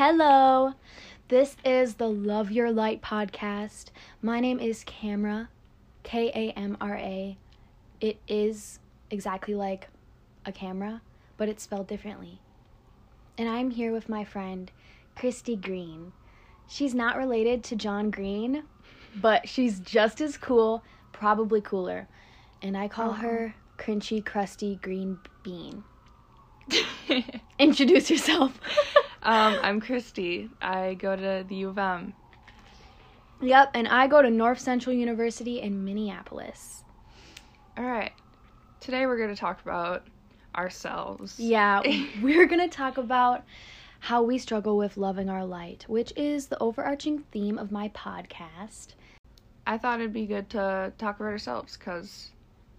Hello. This is the Love Your Light podcast. My name is Kamra, K A M R A. It is exactly like a camera, but it's spelled differently. And I'm here with my friend, Christy Green. She's not related to John Green, but she's just as cool, probably cooler. And I call her Crunchy Crusty Green Bean. Introduce yourself. Um, I'm Christy. I go to the U of M. Yep, and I go to North Central University in Minneapolis. All right. Today we're going to talk about ourselves. Yeah, we're going to talk about how we struggle with loving our light, which is the overarching theme of my podcast. I thought it'd be good to talk about ourselves because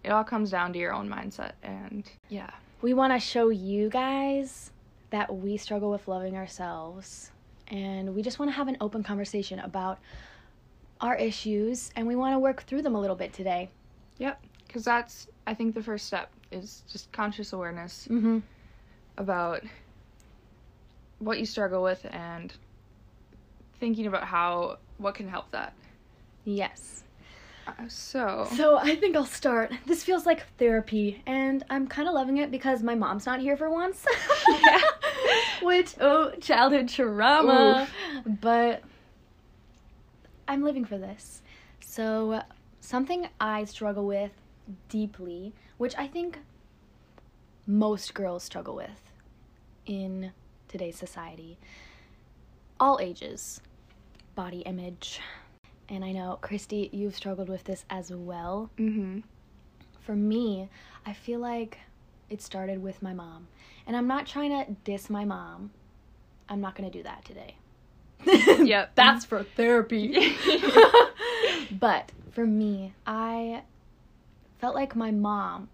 it all comes down to your own mindset. And yeah, We want to show you guys that we struggle with loving ourselves, and we just want to have an open conversation about our issues, and we want to work through them a little bit today. yep. Because that's, I think, the first step is just conscious awareness Mm-hmm. about what you struggle with and thinking about how, what can help that. Yes. Uh, so, So I think I'll start. This feels like therapy, and I'm kind of loving it because my mom's not here for once. Yeah. Which, oh, childhood trauma. But I'm living for this. So, something I struggle with deeply, which I think most girls struggle with in today's society, all ages, body image. And I know, Christy, you've struggled with this as well. mm-hmm. For me, I feel like it started with my mom. And I'm not trying to diss my mom. I'm not going to do that today. Yep. That's for therapy. but for me, I felt like my mom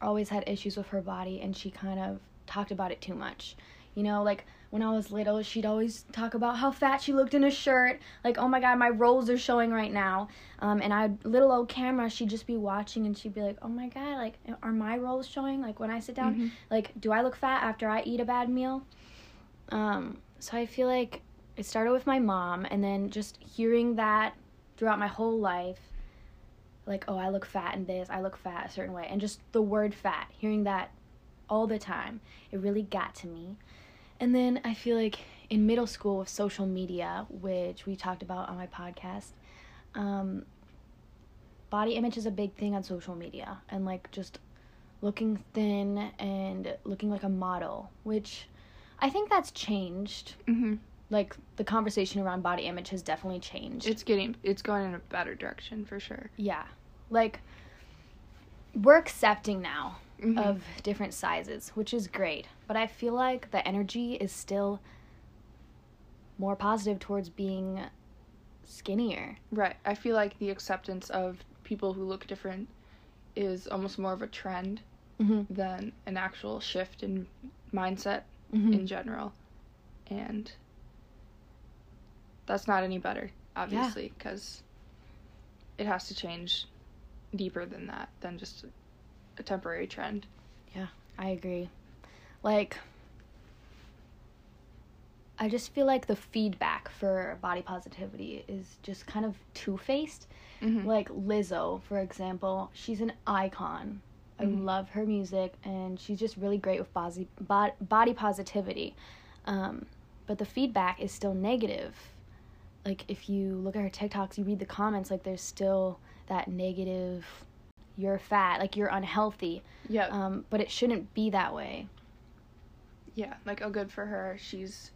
always had issues with her body and she kind of talked about it too much. You know, like when I was little, she'd always talk about how fat she looked in a shirt. Like, oh my god, my rolls are showing right now. Um, and I, little old Kamra, she'd just be watching and she'd be like, oh my god, like, are my rolls showing? Like, when I sit down, Mhm. like, do I look fat after I eat a bad meal? Um, so I feel like it started with my mom, and then just hearing that throughout my whole life, like, oh, I look fat in this, I look fat a certain way, and just the word fat, hearing that all the time, it really got to me. And then I feel like in middle school with social media, which we talked about on my podcast, um, body image is a big thing on social media, and like just looking thin and looking like a model, which I think that's changed. Mm-hmm. Like the conversation around body image has definitely changed. It's getting, it's going in a better direction for sure. yeah. Like we're accepting now Mhm. of different sizes, which is great. But I feel like the energy is still more positive towards being skinnier. Right. I feel like the acceptance of people who look different is almost more of a trend Mm-hmm. than an actual shift in mindset Mm-hmm. in general. And that's not any better, obviously, because it has to change deeper than that, than just a temporary trend. Yeah, I agree. Like, I just feel like the feedback for body positivity is just kind of two faced. Mm-hmm. Like Lizzo, for example, she's an icon. I Mhm. love her music, and she's just really great with body, bod- body positivity. Um, but the feedback is still negative. Like, if you look at her TikToks, you read the comments, like, there's still that negative, you're fat, like, you're unhealthy. Yeah. Um, but it shouldn't be that way. yeah. Like, oh, good for her. She's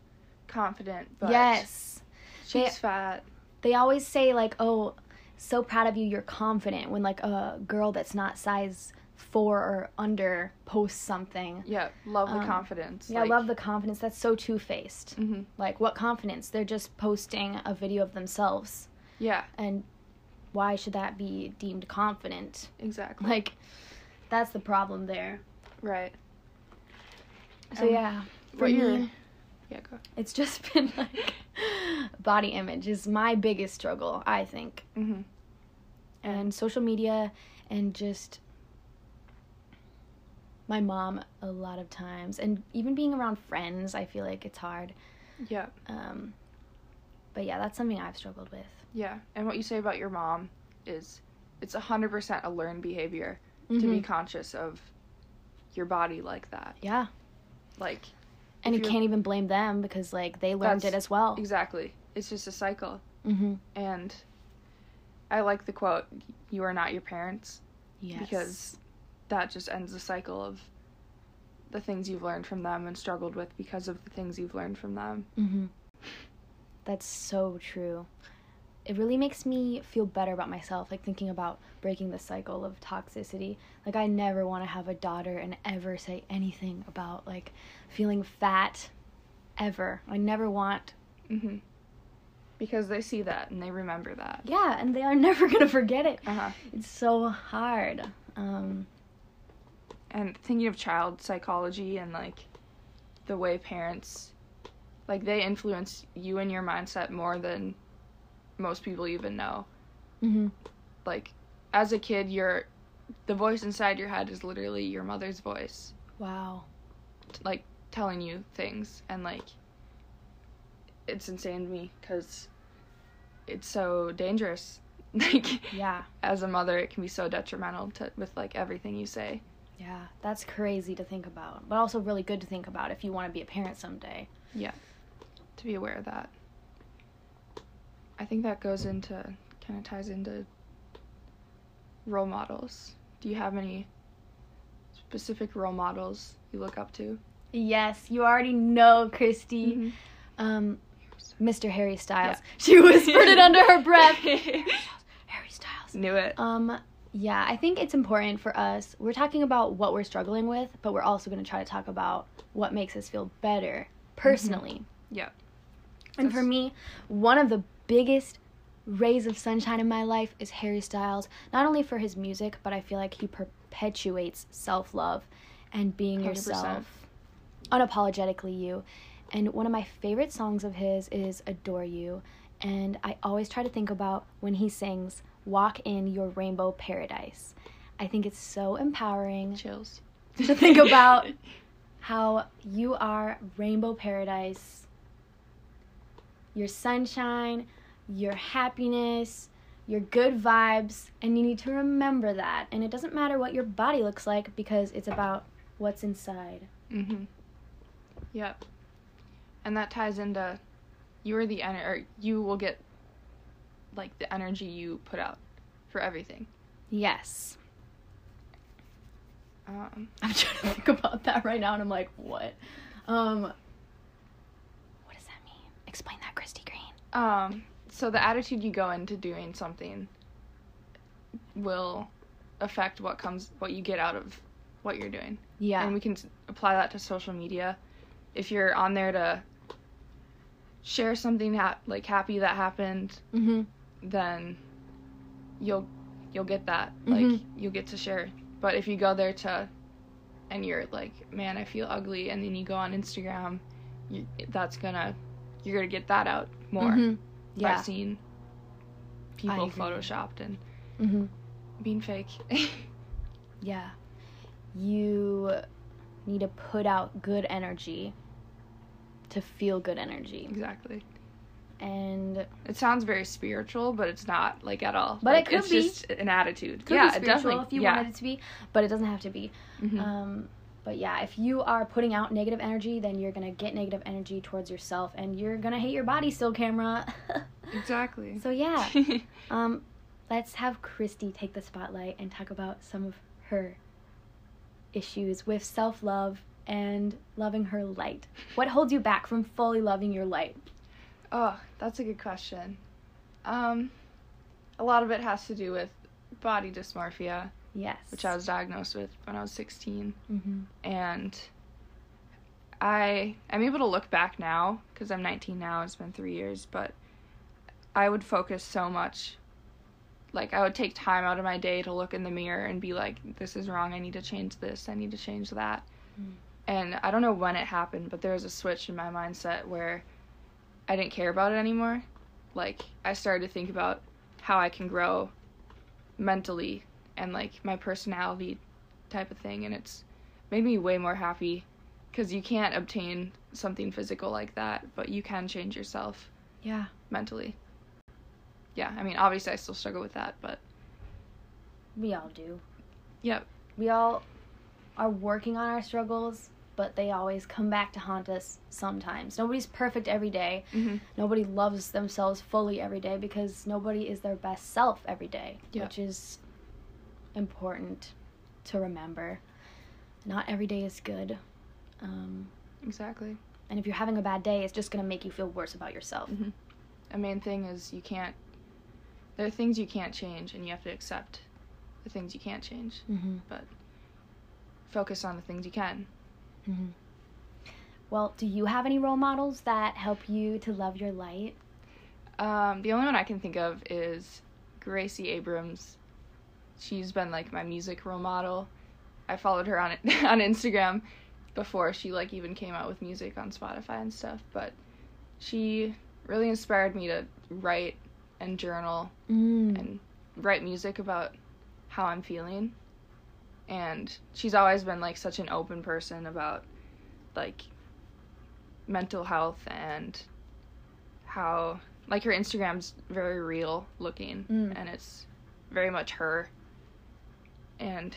confident, but yes. she's They- fat. They always say, like, oh, so proud of you, you're confident, when, like, a girl that's not size four or under posts something. Yeah. Love the Um, confidence. Yeah, I love the confidence. That's so two faced. hmm Like, what confidence? They're just posting a video of themselves. Yeah. And why should that be deemed confident? Exactly. Like, that's the problem there. right. So, Um, yeah. For me, Yeah. Go. it's just been like body image is my biggest struggle, I think. Mm-hmm. and social media and just my mom a lot of times and even being around friends i feel like it's hard Yeah. Um, but yeah, that's something I've struggled with. Yeah. And what you say about your mom is it's 100% a learned behavior to be Mhm. conscious of your body like that. Yeah. Like, And you can't even blame them because like they learned it as well. exactly. It's just a cycle. Mm-hmm. And I like the quote, you are not your parents, Yes. because that just ends the cycle of the things you've learned from them and struggled with because of the things you've learned from them. Mm-hmm. That's so true. It really makes me feel better about myself, like thinking about breaking the cycle of toxicity. Like, I never want to have a daughter and ever say anything about, like, feeling fat ever. I never want. hmm Because they see that and they remember that. Yeah, and they are never going to forget it. Uh huh. It's so hard. Um, and thinking of child psychology and like the way parents like they influence you and your mindset more than most people even know mhm. like as a kid your the voice inside your head is literally your mother's voice Wow. t- like telling you things and like it's insane to me because it's so dangerous like Yeah. as a mother it can be so detrimental to with like everything you say Yeah. That's crazy to think about, but also really good to think about if you want to be a parent someday. To be aware of that. I think that goes into kind of ties into role models. Do you have any specific role models you look up to? Yes, you already know, Christy. Mm-hmm. Um, Mr. Harry Styles. Yeah. She whispered it under her breath. Harry Styles. Knew it. Um, yeah, I think it's important for us. We're talking about what we're struggling with, but we're also going to try to talk about what makes us feel better personally. Yeah. And for me, one of the biggest rays of sunshine in my life is Harry Styles. Not only for his music, but I feel like he perpetuates self love and being 100%. yourself, unapologetically you. And one of my favorite songs of his is Adore You. And I always try to think about when he sings Walk in Your Rainbow Paradise. I think it's so empowering Chills. to think about how you are rainbow paradise, your sunshine, your happiness, your good vibes, and you need to remember that. And it doesn't matter what your body looks like because it's about what's inside. Mm-hmm. Yep. And that ties into you are the energy, or you will get like the energy you put out for everything. Yes. Um, I'm trying to think about that right now and I'm like, what? Um What does that mean? Explain that, Christy Green. Um, so the attitude you go into doing something will affect what comes, what you get out of what you're doing. Yeah. And we can apply that to social media. If you're on there to share something ha- like happy that happened, mhm. then you'll you'll get that. Mhm. Like you'll get to share. But if you go there to and you're like, man, I feel ugly, and then you go on Instagram, you, that's gonna you're gonna get that out more Mhm. by Yeah. seeing people photoshopped and Mhm. being fake. Yeah. You need to put out good energy to feel good energy. exactly. And It sounds very spiritual, but it's not like at all. But it Like, could it's be. just an attitude. could yeah, be it spiritual definitely. if you yeah. wanted it to be, but it doesn't have to be. Mhm. Um, but yeah, if you are putting out negative energy, then you're gonna get negative energy towards yourself, and you're gonna hate your body still, Kamra. exactly. so yeah, um, let's have Christy take the spotlight and talk about some of her issues with self love and loving her light. What holds you back from fully loving your light? Oh, that's a good question. Um, a lot of it has to do with body dysmorphia, Yes. which I was diagnosed with when I was 16, Mm-hmm. and I I'm able to look back now because I'm 19 now. It's been three years, but I would focus so much. Like I would take time out of my day to look in the mirror and be like, "This is wrong. I need to change this. I need to change that." Mm. And I don't know when it happened, but there was a switch in my mindset where I didn't care about it anymore. Like I started to think about how I can grow mentally and like my personality type of thing and it's made me way more happy because you can't obtain something physical like that, but you can change yourself Yeah. mentally. Yeah, I mean, obviously I still struggle with that, but We all do. Yep. We all are working on our struggles, but they always come back to haunt us sometimes. Nobody's perfect every day. mm-hmm. Nobody loves themselves fully every day because nobody is their best self every day, Yeah. which is important to remember. Not every day is good. Um, exactly. and if you're having a bad day, it's just going to make you feel worse about yourself. Mhm. A main thing is you can't. There are things you can't change, and you have to accept the things you can't change. Mm-hmm. Focus on the things you can. Mm-hmm. Well, do you have any role models that help you to love your light? Um, the only one I can think of is Gracie Abrams. She's been like my music role model. I followed her on on Instagram before she like even came out with music on Spotify and stuff, but she really inspired me to write and journal Mm. and write music about how I'm feeling. And she's always been like such an open person about like mental health and how like her Instagram's very real looking Mm. and it's very much her. And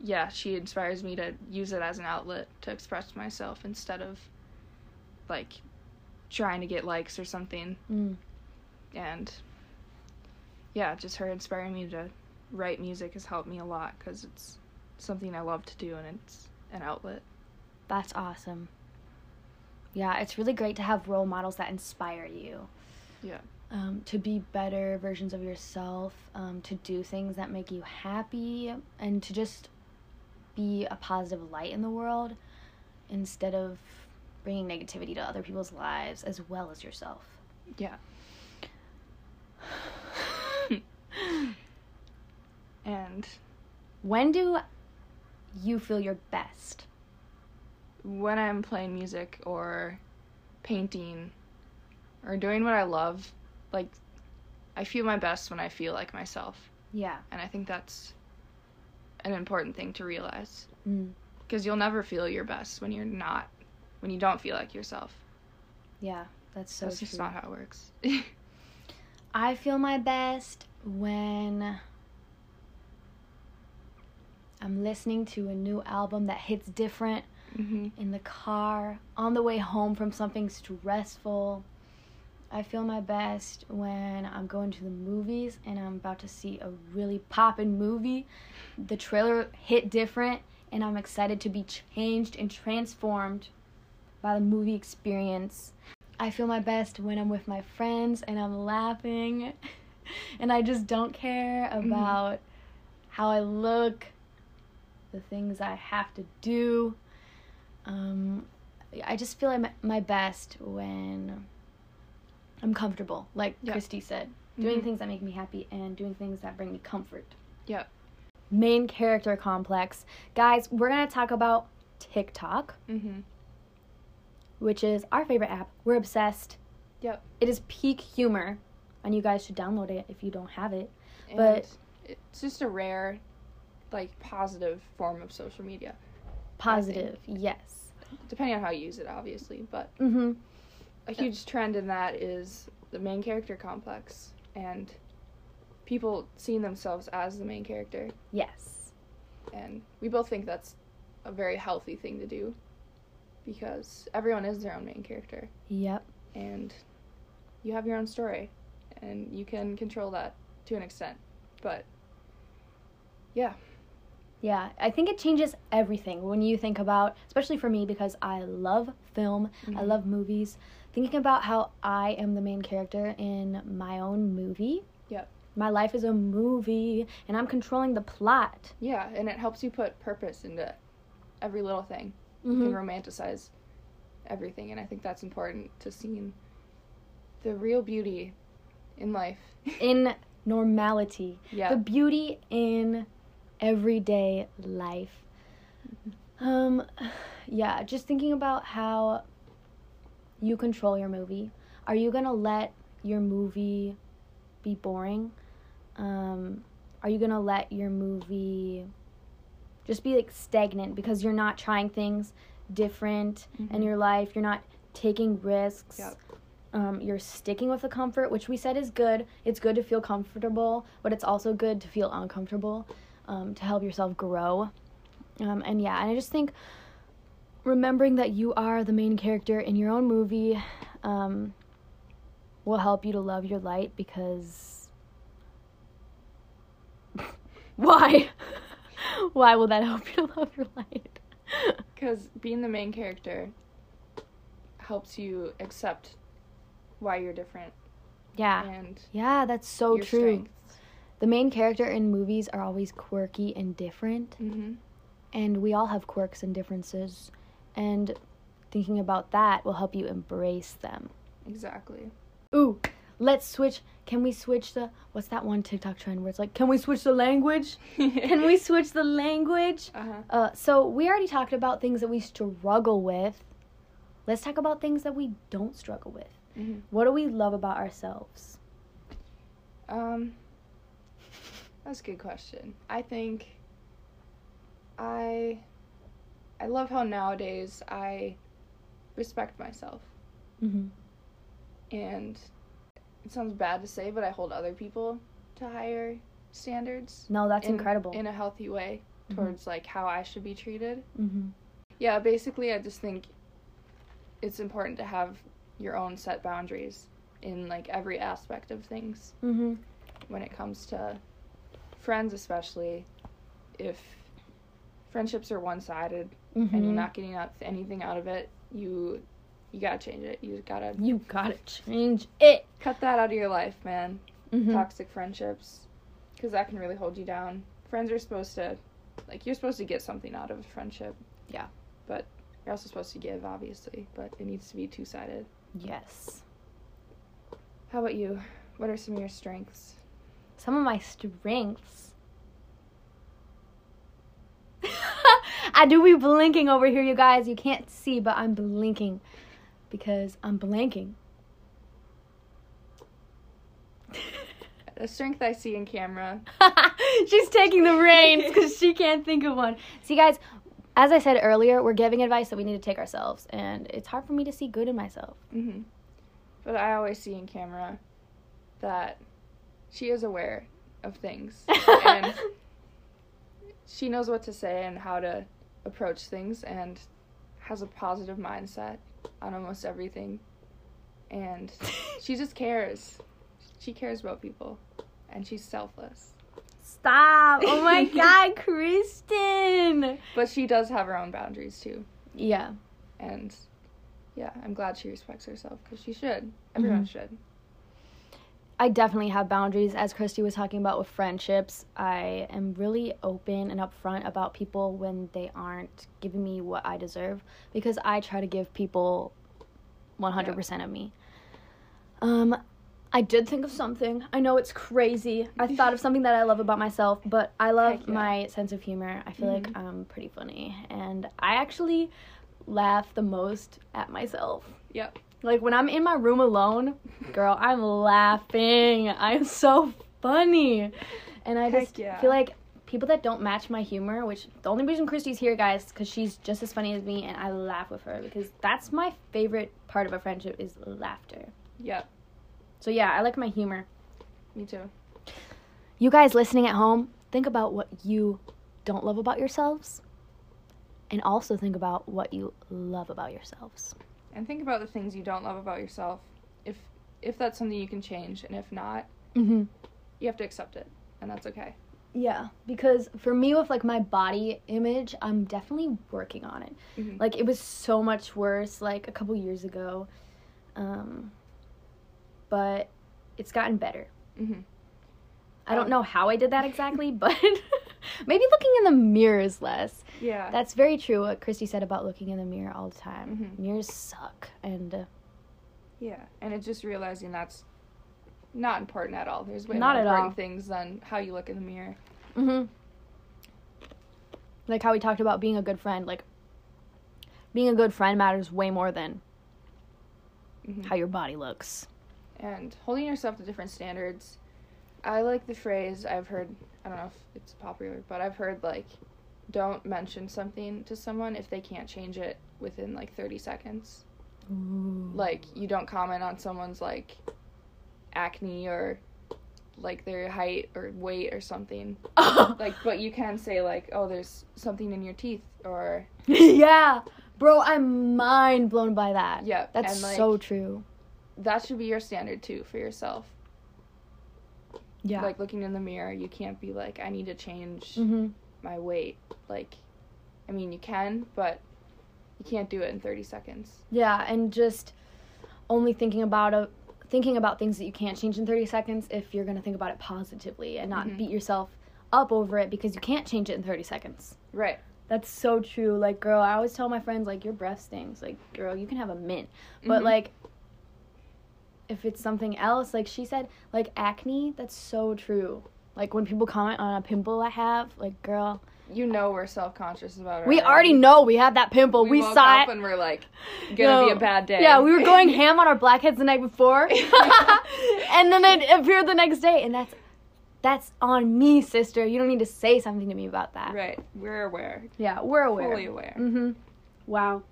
yeah, she inspires me to use it as an outlet to express myself instead of like trying to get likes or something Mm. and yeah, just her inspiring me to write music has helped me a lot because it's something I love to do and it's an outlet. That's awesome. Yeah, it's really great to have role models that inspire you. Yeah. Um, to be better versions of yourself, um, to do things that make you happy, and to just be a positive light in the world instead of bringing negativity to other people's lives as well as yourself. Yeah. and When do you feel your best? when I'm playing music or painting or doing what I love, like I feel my best when I feel like myself. Yeah. And I think that's an important thing to realize. Mm. because you'll never feel your best when you're not when you don't feel like yourself Yeah, that's so that's true. just not how it works I feel my best when I'm listening to a new album that hits different hmm in the car, on the way home from something stressful. I feel my best when I'm going to the movies and I'm about to see a really poppin' movie. The trailer hit different and I'm excited to be changed and transformed by the movie experience. I feel my best when I'm with my friends and I'm laughing and I just don't care about how I look, the things I have to do. Um, I just feel like my best when I'm comfortable, like Yeah. Christy said, doing Mhm. things that make me happy and doing things that bring me comfort. Yep. Main character complex. Guys, we're going to talk about TikTok, hmm which is our favorite app. We're obsessed. Yep. It is peak humor, and you guys should download it if you don't have it. and But- it's just a rare like positive form of social media Positive, yes. depending on how you use it obviously but Mm-hmm. A huge trend in that is the main character complex and people seeing themselves as the main character Yes. and we both think that's a very healthy thing to do because everyone is their own main character Yep. and you have your own story and you can control that to an extent but yeah Yeah, I think it changes everything when you think about, especially for me because I love film, I Mhm. love movies. Thinking about how I am the main character in my own movie. Yep. My life is a movie and I'm controlling the plot. yeah and it helps you put purpose into every little thing you Mhm. can romanticize everything and i think that's important to seeing the real beauty in life In normality, yeah the beauty in everyday life. Um, yeah, just thinking about how you control your movie. Are you gonna let your movie be boring? Um, are you gonna let your movie just be like stagnant because you're not trying things? different in Mhm. your life. You're not taking risks. Yep. Um, you're sticking with the comfort, which we said is good. It's good to feel comfortable, but it's also good to feel uncomfortable um, to help yourself grow. Um, and yeah, and I just think remembering that you are the main character in your own movie um, will help you to love your light because. Why? Why will that help you to love your light? Because being the main character helps you accept why you're different yeah. and Yeah, that's so true. strengths. The main character in movies are always quirky and different, Mm-hmm. and we all have quirks and differences. And thinking about that will help you embrace them. Exactly. Ooh, let's switch. Can we switch the what's that one TikTok trend where it's like, can we switch the language? Can we switch the language? Uh-huh. Uh, so we already talked about things that we struggle with. Let's talk about things that we don't struggle with. Mhm. What do we love about ourselves? Um, that's a good question. I think I I love how nowadays I respect myself, Mm-hmm. and it sounds bad to say, but I hold other people to higher standards. No, that's in- incredible. in a healthy way Mhm. towards like how I should be treated. mm-hmm. Yeah, basically, I just think it's important to have your own set boundaries in like every aspect of things. Mm-hmm. when it comes to friends especially if friendships are one-sided Mm-hmm. and you're not getting out anything out of it you you gotta change it you gotta You gotta change it. cut that out of your life man Mhm. toxic friendships because that can really hold you down friends are supposed to like you're supposed to get something out of a friendship Yeah. but you're also supposed to give obviously but it needs to be two-sided Yes. how about you what are some of your strengths Some of my strengths. I do be blinking over here, you guys. You can't see, but I'm blinking because I'm blanking. the strength i see in Kamra She's taking the reins because she can't think of one. See, guys, as I said earlier, we're giving advice that we need to take ourselves, and it's hard for me to see good in myself. hmm But I always see in Kamra that she is aware of things and she knows what to say and how to approach things and has a positive mindset on almost everything. And she just cares. She cares about people and she's selfless. Stop! Oh my God, Kristen. But she does have her own boundaries too. Yeah. And yeah, I'm glad she respects herself because she should. Everyone Mhm. should. I definitely have boundaries, as Christy was talking about with friendships. I am really open and upfront about people when they aren't giving me what I deserve because I try to give people 100% of me. Um, I did think of something. I know it's crazy. I thought of something that I love about myself, but I love yeah. my sense of humor. I feel like Mhm. I'm pretty funny, and I actually laugh the most at myself. Yep. Like when I'm in my room alone, girl, I'm laughing. I'm so funny. And I Heck just yeah. feel like people that don't match my humor, which the only reason Christy's here, guys, because she's just as funny as me and I laugh with her because that's my favorite part of a friendship is laughter. Yep. So yeah, I like my humor. Me too. You guys listening at home, think about what you don't love about yourselves and also think about what you love about yourselves. And think about the things you don't love about yourself if if that's something you can change and if not Mhm. you have to accept it and that's okay Yeah, because for me with like my body image, I'm definitely working on it. Mhm. Like it was so much worse like a couple years ago. Um but it's gotten better. Mhm. I don't know how I did that exactly, but maybe looking in the mirror is less. yeah That's very true what Christy said about looking in the mirror all the time. Mhm. Mirrors suck and uh, yeah and it's just realizing that's not important at all there's way Not more at important all. things than how you look in the mirror Mhm. Like how we talked about being a good friend, like being a good friend matters way more than Mhm. how your body looks. and holding yourself to different standards i like the phrase i've heard i don't know if it's popular but i've heard like don't mention something to someone if they can't change it within like 30 seconds. Ooh. Like you don't comment on someone's like acne or like their height or weight or something. Like but you can say like, "Oh, there's something in your teeth," or yeah, bro, I'm mind blown by that. yeah, That's and, like, so true. that should be your standard too for yourself. Yeah. Like looking in the mirror, you can't be like, "I need to change hmm my weight." Like I mean, you can, but you can't do it in 30 seconds. Yeah, and just only thinking about a thinking about things that you can't change in 30 seconds if you're going to think about it positively and not Mhm. beat yourself up over it because you can't change it in 30 seconds. Right. That's so true. Like, girl, I always tell my friends like your breath stinks. Like, girl, you can have a mint. But Mhm. like if it's something else, like she said, like acne, that's so true. Like when people comment on a pimple I have, like girl, you know we're self-conscious about it. we already know we have that pimple. We, woke saw up it. and we're like, gonna be a bad day. Yeah, we were going ham on our blackheads the night before, and then it appeared the next day, and that's that's on me, sister. You don't need to say something to me about that. right. We're aware. Yeah, we're aware. Fully aware. Mm-hmm. Wow,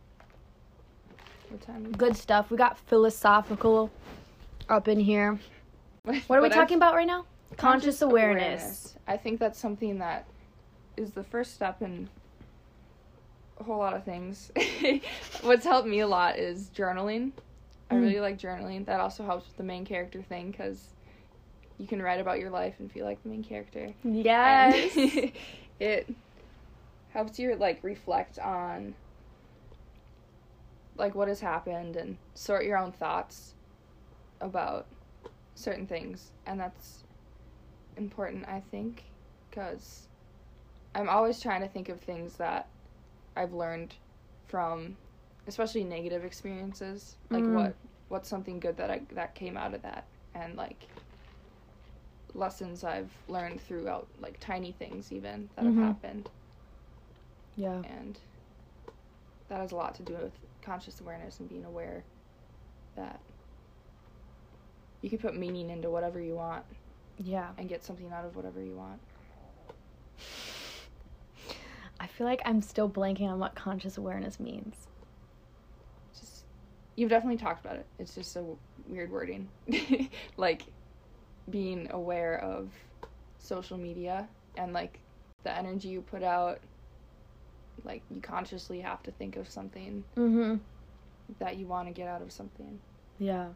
What time? good stuff. We got philosophical up in here. What are we talking about right now? Conscious, awareness. I think that's something that is the first step in a whole lot of things. What's helped me a lot is journaling. I Mm. really like journaling. That also helps with the main character thing because you can write about your life and feel like the main character. Yes. And it helps you like reflect on like what has happened and sort your own thoughts about certain things and that's important i think because i'm always trying to think of things that i've learned from especially negative experiences like Mm. what what's something good that i that came out of that and like lessons i've learned throughout like tiny things even that Mhm. have happened yeah. and that has a lot to do with conscious awareness and being aware that you can put meaning into whatever you want Yeah. and get something out of whatever you want. I feel like I'm still blanking on what conscious awareness means. Just you've definitely talked about it. It's just a w- weird wording. like being aware of social media and like the energy you put out like you consciously have to think of something Mm-hmm. that you want to get out of something. Yeah.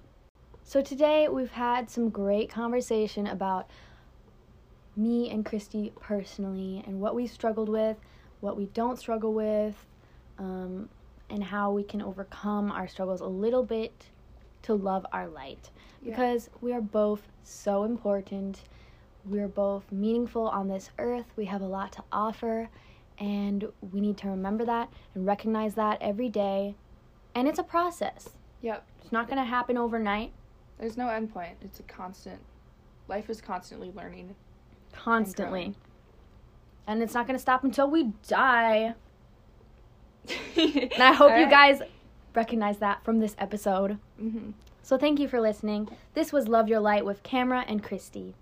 So today we've had some great conversation about me and Christy personally and what we struggled with, what we don't struggle with, um, and how we can overcome our struggles a little bit to love our light. Yeah. Because we are both so important. We're both meaningful on this earth. We have a lot to offer, and we need to remember that and recognize that every day. And it's a process. Yep. It's not going to happen overnight. There's no end point. It's a constant. Life is constantly learning. Constantly. growing. And it's not going to stop until we die. and And I hope you guys recognize that from this episode. hmm So thank you for listening. This was Love Your Light with Kamra and Christy.